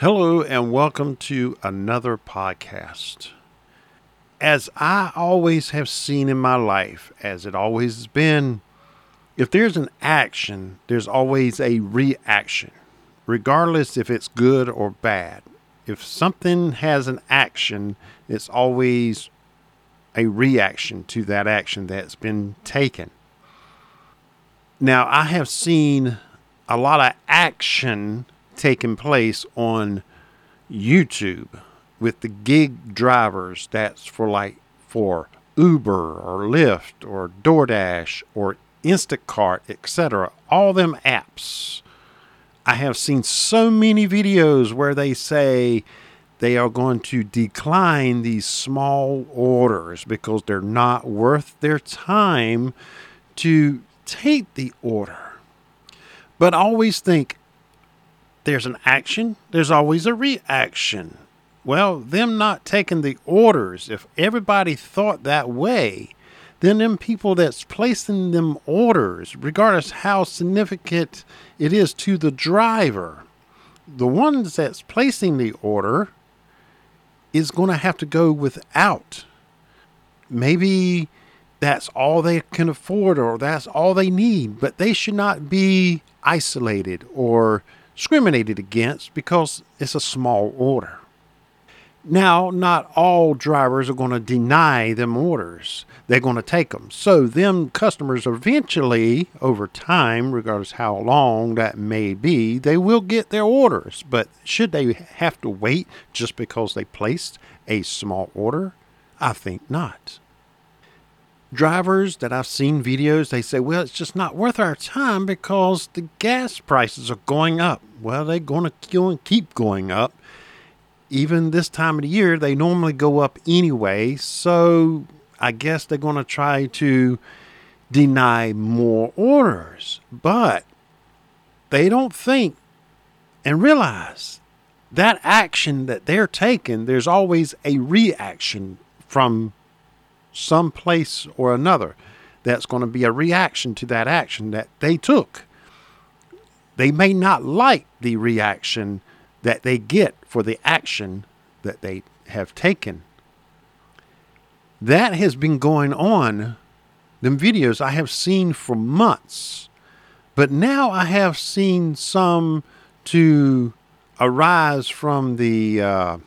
Hello, and welcome to another podcast. As I always have seen in my life, as it always has been, if there's an action, there's always a reaction, regardless if it's good or bad. If something has an action, it's always a reaction to that action that's been taken. Now, I have seen a lot of action taking place on YouTube with the gig drivers that's for like for Uber or Lyft or DoorDash or Instacart, etc. All them apps. I have seen so many videos where they say they are going to decline these small orders because they're not worth their time to take the order. But always think there's an action, there's always a reaction. Well, them not taking the orders, if everybody thought that way, then them people that's placing them orders, regardless how significant it is to the driver, the ones that's placing the order is going to have to go without. Maybe that's all they can afford or that's all they need, but they should not be isolated or discriminated against because it's a small order. Now, not all drivers are going to deny them orders. They're going to take them. So, them customers eventually, over time, regardless how long that may be, they will get their orders. But should they have to wait just because they placed a small order? I think not drivers that I've seen videos, they say, well, it's just not worth our time because the gas prices are going up. Well, they're going to keep going up. Even this time of the year, they normally go up anyway. So I guess they're going to try to deny more orders. But they don't think and realize that action that they're taking, there's always a reaction from some place or another that's going to be a reaction to that action that they took. They may not like the reaction that they get for the action that they have taken. That has been going on, them videos I have seen for months. But now I have seen some to arise from the uh,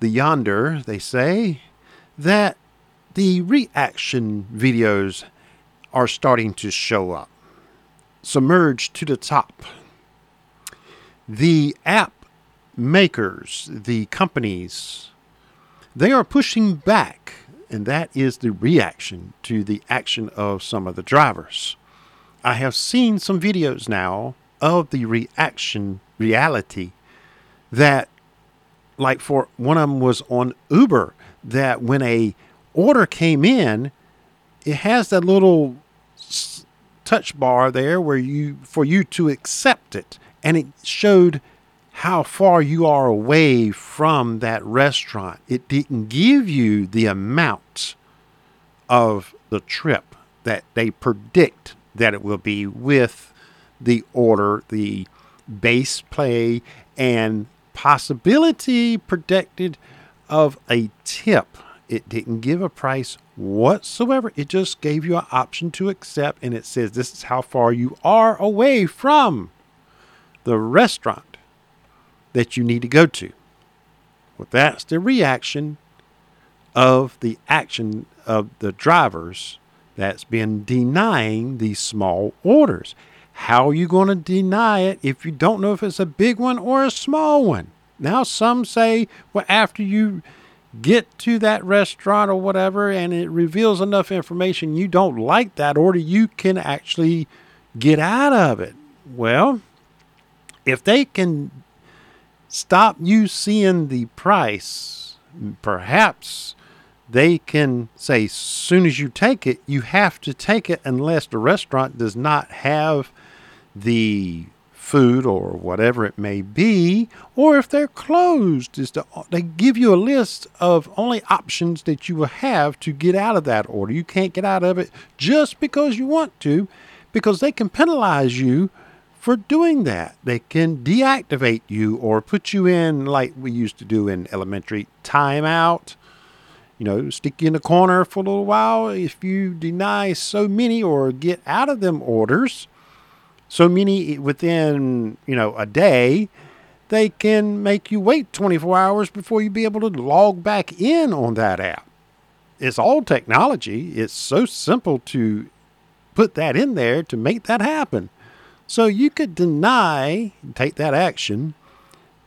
the yonder, they say, that the reaction videos are starting to show up. Submerged to the top. The app makers, the companies, they are pushing back, and that is the reaction to the action of some of the drivers. I have seen some videos now of the reaction reality that, like for one of them was on Uber, that when a order came in, it has that little touch bar there where you for you to accept it and it showed how far you are away from that restaurant. It didn't give you the amount of the trip that they predict that it will be with the order, the base pay, and possibility predicted of a tip it didn't give a price whatsoever. It just gave you an option to accept, and it says this is how far you are away from the restaurant that you need to go to. Well, that's the reaction of the action of the drivers that's been denying these small orders. How are you going to deny it if you don't know if it's a big one or a small one? Now, some say, well, after you get to that restaurant or whatever and it reveals enough information you don't like that order, you can actually get out of it. Well, if they can stop you seeing the price, perhaps they can say, as soon as you take it, you have to take it unless the restaurant does not have the food or whatever it may be, or if they're closed, is to, they give you a list of only options that you will have to get out of that order. You can't get out of it just because you want to, because they can penalize you for doing that. They can deactivate you or put you in, like we used to do in elementary, timeout. You know, stick you in the corner for a little while. If you deny so many or get out of them orders, so many within, you know, a day, they can make you wait 24 hours before you be able to log back in on that app. It's all technology. It's so simple to put that in there to make that happen. So you could deny, take that action,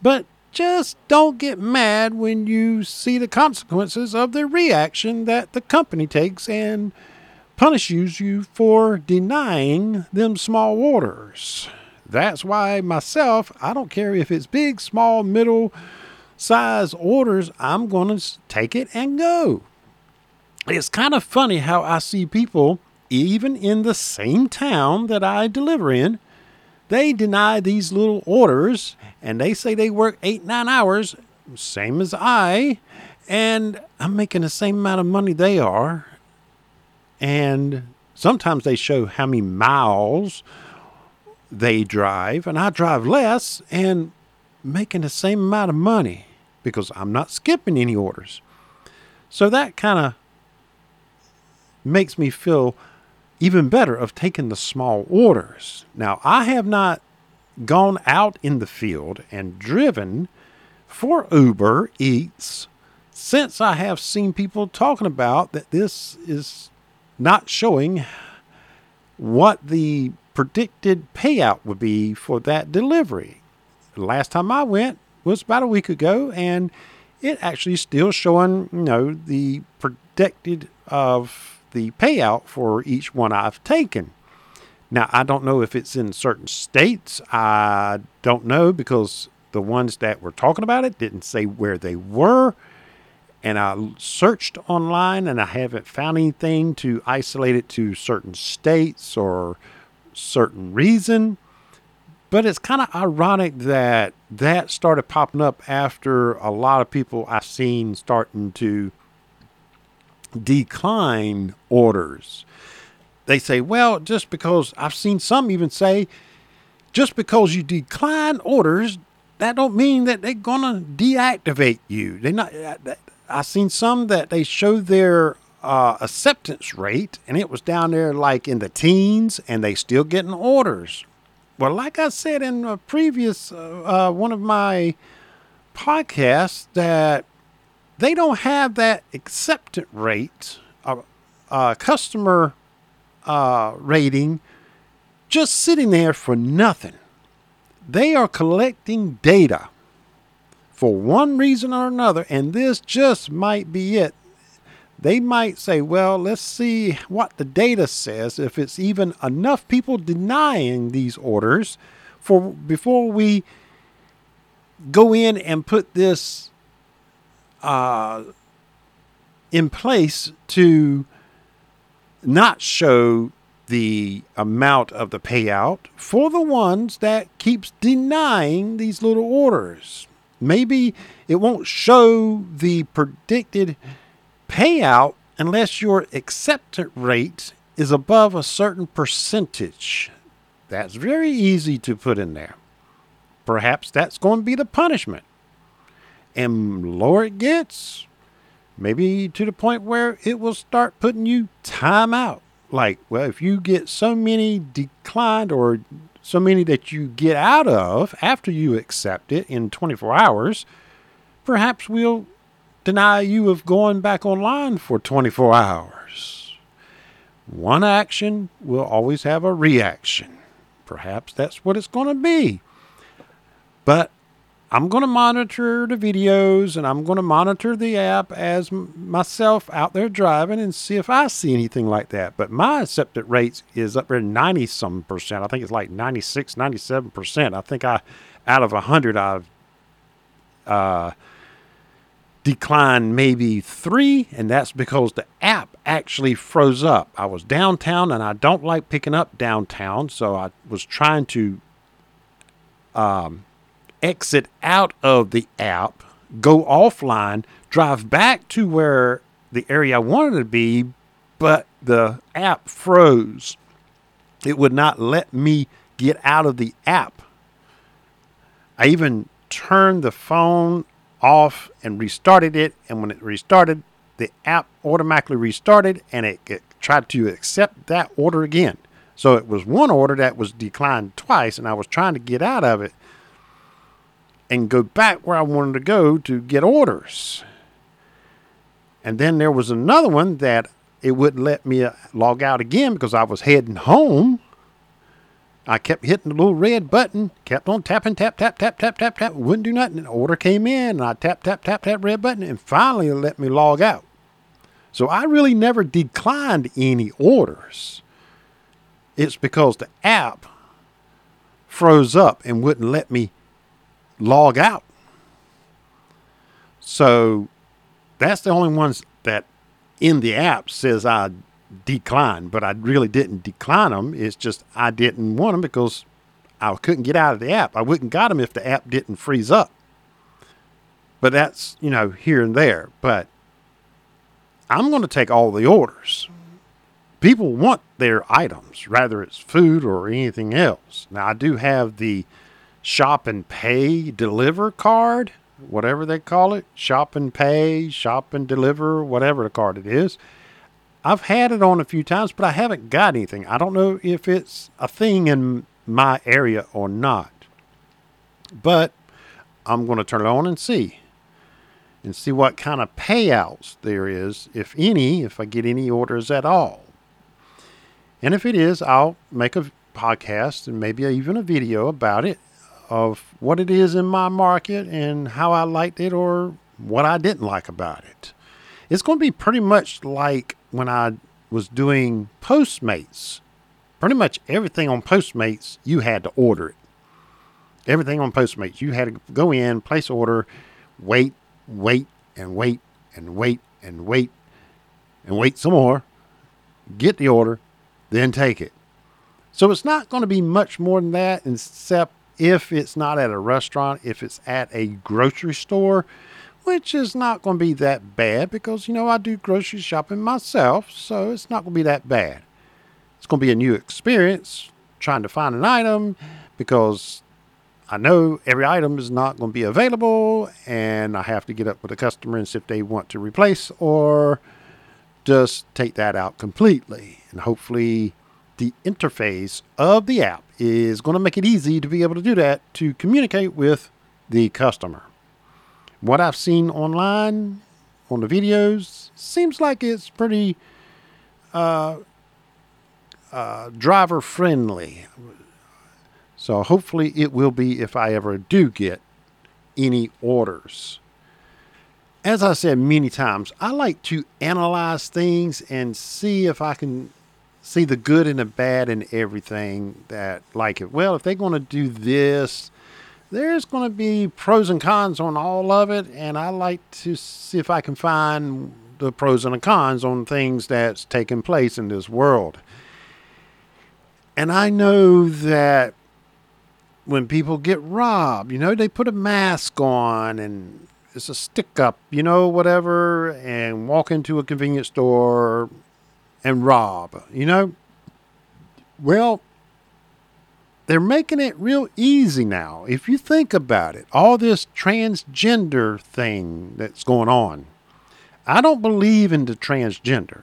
but just don't get mad when you see the consequences of the reaction that the company takes and punishes you for denying them small orders. That's why myself, I don't care if it's big, small, middle size orders, I'm going to take it and go. It's kind of funny how I see people, even in the same town that I deliver in, they deny these little orders and they say they work eight, nine hours, same as I, and I'm making the same amount of money they are. And sometimes they show how many miles they drive, and I drive less and making the same amount of money because I'm not skipping any orders. So that kind of makes me feel even better of taking the small orders. Now, I have not gone out in the field and driven for Uber Eats since I have seen people talking about that this is not showing what the predicted payout would be for that delivery. The last time I went was about a week ago, and it actually still showing, you know, the predicted of the payout for each one I've taken. Now, I don't know if it's in certain states. I don't know because the ones that were talking about it didn't say where they were. And I searched online and I haven't found anything to isolate it to certain states or certain reason. But it's kind of ironic that that started popping up after a lot of people I've seen starting to decline orders. They say, well, just because I've seen some even say, just because you decline orders, that don't mean that they're gonna deactivate you. They not. I've seen some that they show their uh, acceptance rate, and it was down there like in the teens, and they still getting orders. Well, like I said in a previous uh, uh, one of my podcasts, that they don't have that acceptance rate, uh, uh, customer uh, rating, just sitting there for nothing. They are collecting data for one reason or another, and this just might be it. They might say, well, let's see what the data says, if it's even enough people denying these orders for before we go in and put this uh, in place to not show the amount of the payout for the ones that keeps denying these little orders. Maybe it won't show the predicted payout unless your acceptance rate is above a certain percentage. That's very easy to put in there. Perhaps that's going to be the punishment and lower it gets, maybe to the point where it will start putting you time out. Like, well, if you get so many declined or so many that you get out of after you accept it in 24 hours, perhaps we'll deny you of going back online for 24 hours. One action will always have a reaction. Perhaps that's what it's going to be. But I'm going to monitor the videos and I'm going to monitor the app as m- myself out there driving and see if I see anything like that. But my acceptance rate is up there 90 some percent. I think it's like 96, 97 percent. I think I, out of 100, I've uh, declined maybe three, and that's because the app actually froze up. I was downtown and I don't like picking up downtown, so I was trying to. Um, exit out of the app, go offline, drive back to where the area I wanted to be, but the app froze. It would not let me get out of the app. I even turned the phone off and restarted it. And when it restarted, the app automatically restarted and it, it tried to accept that order again. So it was one order that was declined twice, and I was trying to get out of it and go back where I wanted to go to get orders. And then there was another one that it wouldn't let me uh, log out again because I was heading home. I kept hitting the little red button, kept on tapping, tap, tap, tap, tap, tap, tap. Wouldn't do nothing. An order came in, and I tap, tap, tap, tap, red button, and finally it let me log out. So I really never declined any orders. It's because the app froze up and wouldn't let me log out. So that's the only ones that in the app says I declined, but I really didn't decline them. It's just I didn't want them because I couldn't get out of the app. I wouldn't got them if the app didn't freeze up. But that's, you know, here and there. But I'm going to take all the orders people want their items, rather it's food or anything else. Now, I do have the shop and pay deliver card, whatever they call it shop and pay, shop and deliver, whatever the card it is. I've had it on a few times, but I haven't got anything. I don't know if it's a thing in my area or not. But I'm going to turn it on and see. And see what kind of payouts there is, if any, if I get any orders at all. And if it is, I'll make a podcast and maybe even a video about it of what it is in my market and how I liked it or what I didn't like about it. It's going to be pretty much like when I was doing Postmates. Pretty much everything on Postmates, you had to order it. Everything on Postmates, you had to go in, place order, wait, wait, and wait, and wait, and wait, and wait some more, get the order, then take it. So it's not going to be much more than that, except if it's not at a restaurant, if it's at a grocery store, which is not going to be that bad because, you know, I do grocery shopping myself, so it's not going to be that bad. It's going to be a new experience trying to find an item because I know every item is not going to be available, and I have to get up with the customer and see if they want to replace or just take that out completely. And hopefully, the interface of the app is going to make it easy to be able to do that to communicate with the customer. What I've seen online on the videos seems like it's pretty uh, uh, driver friendly. So hopefully it will be if I ever do get any orders as I said many times, I like to analyze things and see if I can see the good and the bad in everything that like it. Well, if they're going to do this, there's going to be pros and cons on all of it, and I like to see if I can find the pros and the cons on things that's taking place in this world. And I know that when people get robbed, you know, they put a mask on and it's a stick up, you know, whatever, and walk into a convenience store and rob, you know? Well, they're making it real easy now. If you think about it, all this transgender thing that's going on, I don't believe in the transgender.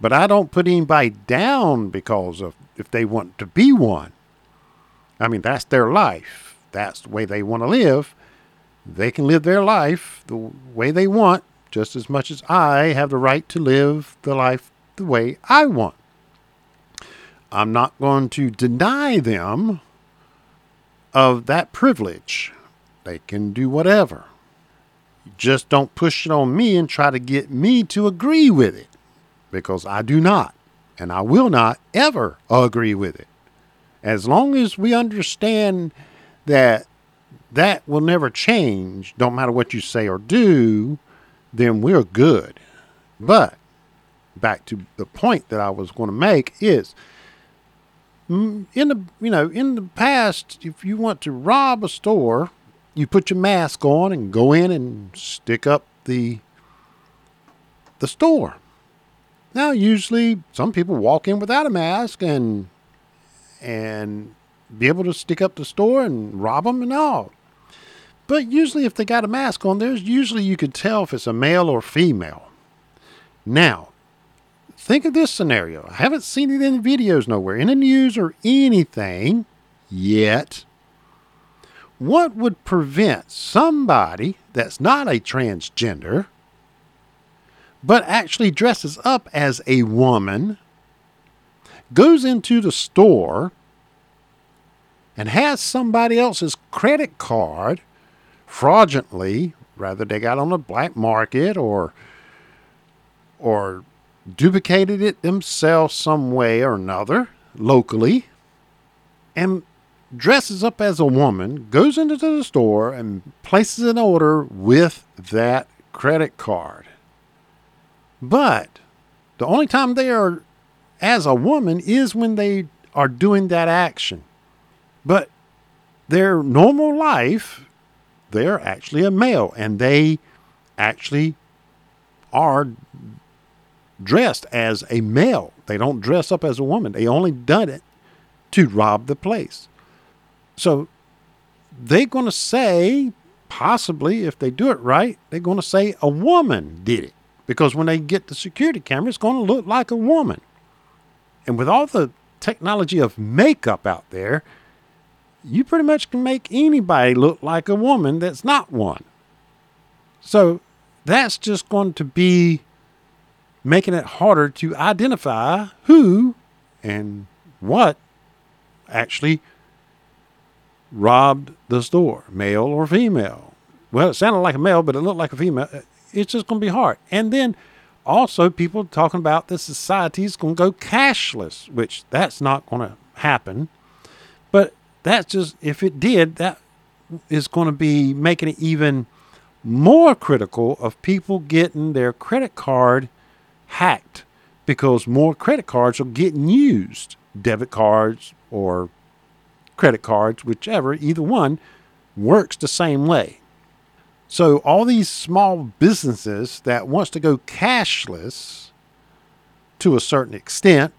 But I don't put anybody down because of if they want to be one. I mean, that's their life. That's the way they want to live they can live their life the way they want just as much as I have the right to live the life the way I want. I'm not going to deny them of that privilege. They can do whatever. Just don't push it on me and try to get me to agree with it because I do not and I will not ever agree with it. As long as we understand that that will never change, don't matter what you say or do, then we're good. But back to the point that I was going to make is mm, in the you know in the past if you want to rob a store you put your mask on and go in and stick up the the store now usually some people walk in without a mask and and be able to stick up the store and rob them and all. But usually, if they got a mask on, there's usually you could tell if it's a male or female. Now, think of this scenario. I haven't seen it in videos nowhere, in the news or anything yet. What would prevent somebody that's not a transgender, but actually dresses up as a woman, goes into the store, and has somebody else's credit card fraudulently, rather they got on the black market or or duplicated it themselves some way or another locally and dresses up as a woman, goes into the store and places an order with that credit card. But the only time they are as a woman is when they are doing that action. But their normal life, they're actually a male and they actually are dressed as a male. They don't dress up as a woman. They only done it to rob the place. So they're going to say, possibly, if they do it right, they're going to say a woman did it. Because when they get the security camera, it's going to look like a woman. And with all the technology of makeup out there, you pretty much can make anybody look like a woman that's not one. So that's just going to be making it harder to identify who and what actually robbed the store, male or female. Well, it sounded like a male, but it looked like a female. It's just going to be hard. And then also, people talking about the society is going to go cashless, which that's not going to happen. That's just, if it did, that is going to be making it even more critical of people getting their credit card hacked because more credit cards are getting used, debit cards or credit cards, whichever, either one works the same way. So all these small businesses that wants to go cashless to a certain extent,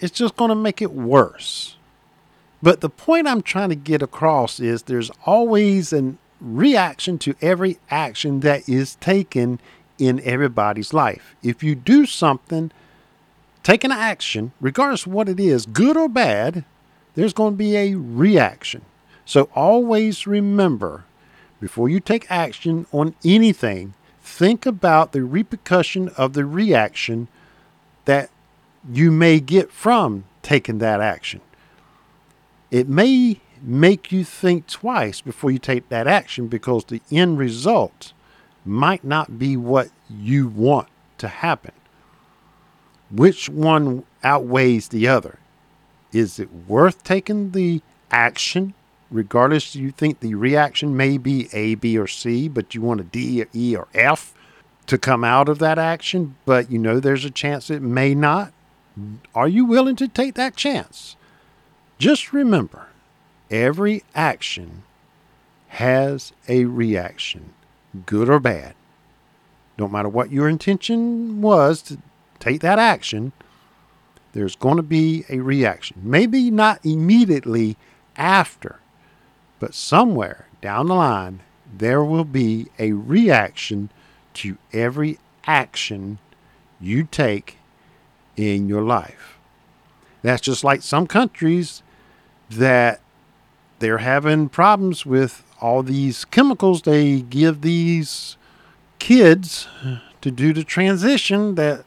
it's just going to make it worse. But the point I'm trying to get across is there's always a reaction to every action that is taken in everybody's life. If you do something, take an action, regardless of what it is, good or bad, there's going to be a reaction. So always remember before you take action on anything, think about the repercussion of the reaction that you may get from taking that action. It may make you think twice before you take that action because the end result might not be what you want to happen. Which one outweighs the other? Is it worth taking the action, regardless you think the reaction may be A, B, or C, but you want a D, or E, or F to come out of that action, but you know there's a chance it may not? Are you willing to take that chance? Just remember, every action has a reaction, good or bad. No matter what your intention was to take that action, there's going to be a reaction. Maybe not immediately after, but somewhere down the line, there will be a reaction to every action you take in your life. That's just like some countries that they're having problems with all these chemicals they give these kids to do the transition that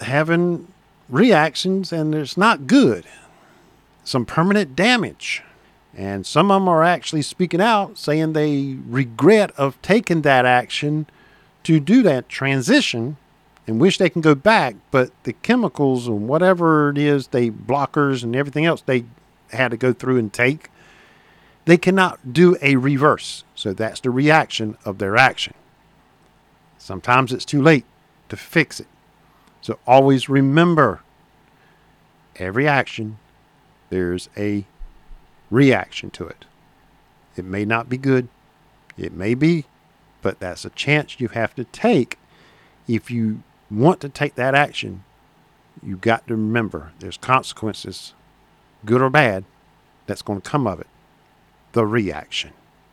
having reactions and it's not good. Some permanent damage. And some of them are actually speaking out saying they regret of taking that action to do that transition and wish they can go back, but the chemicals and whatever it is, they blockers and everything else they had to go through and take, they cannot do a reverse. So that's the reaction of their action. Sometimes it's too late to fix it. So always remember every action, there's a reaction to it. It may not be good, it may be, but that's a chance you have to take. If you want to take that action, you've got to remember there's consequences, good or bad, that's going to come of it the reaction.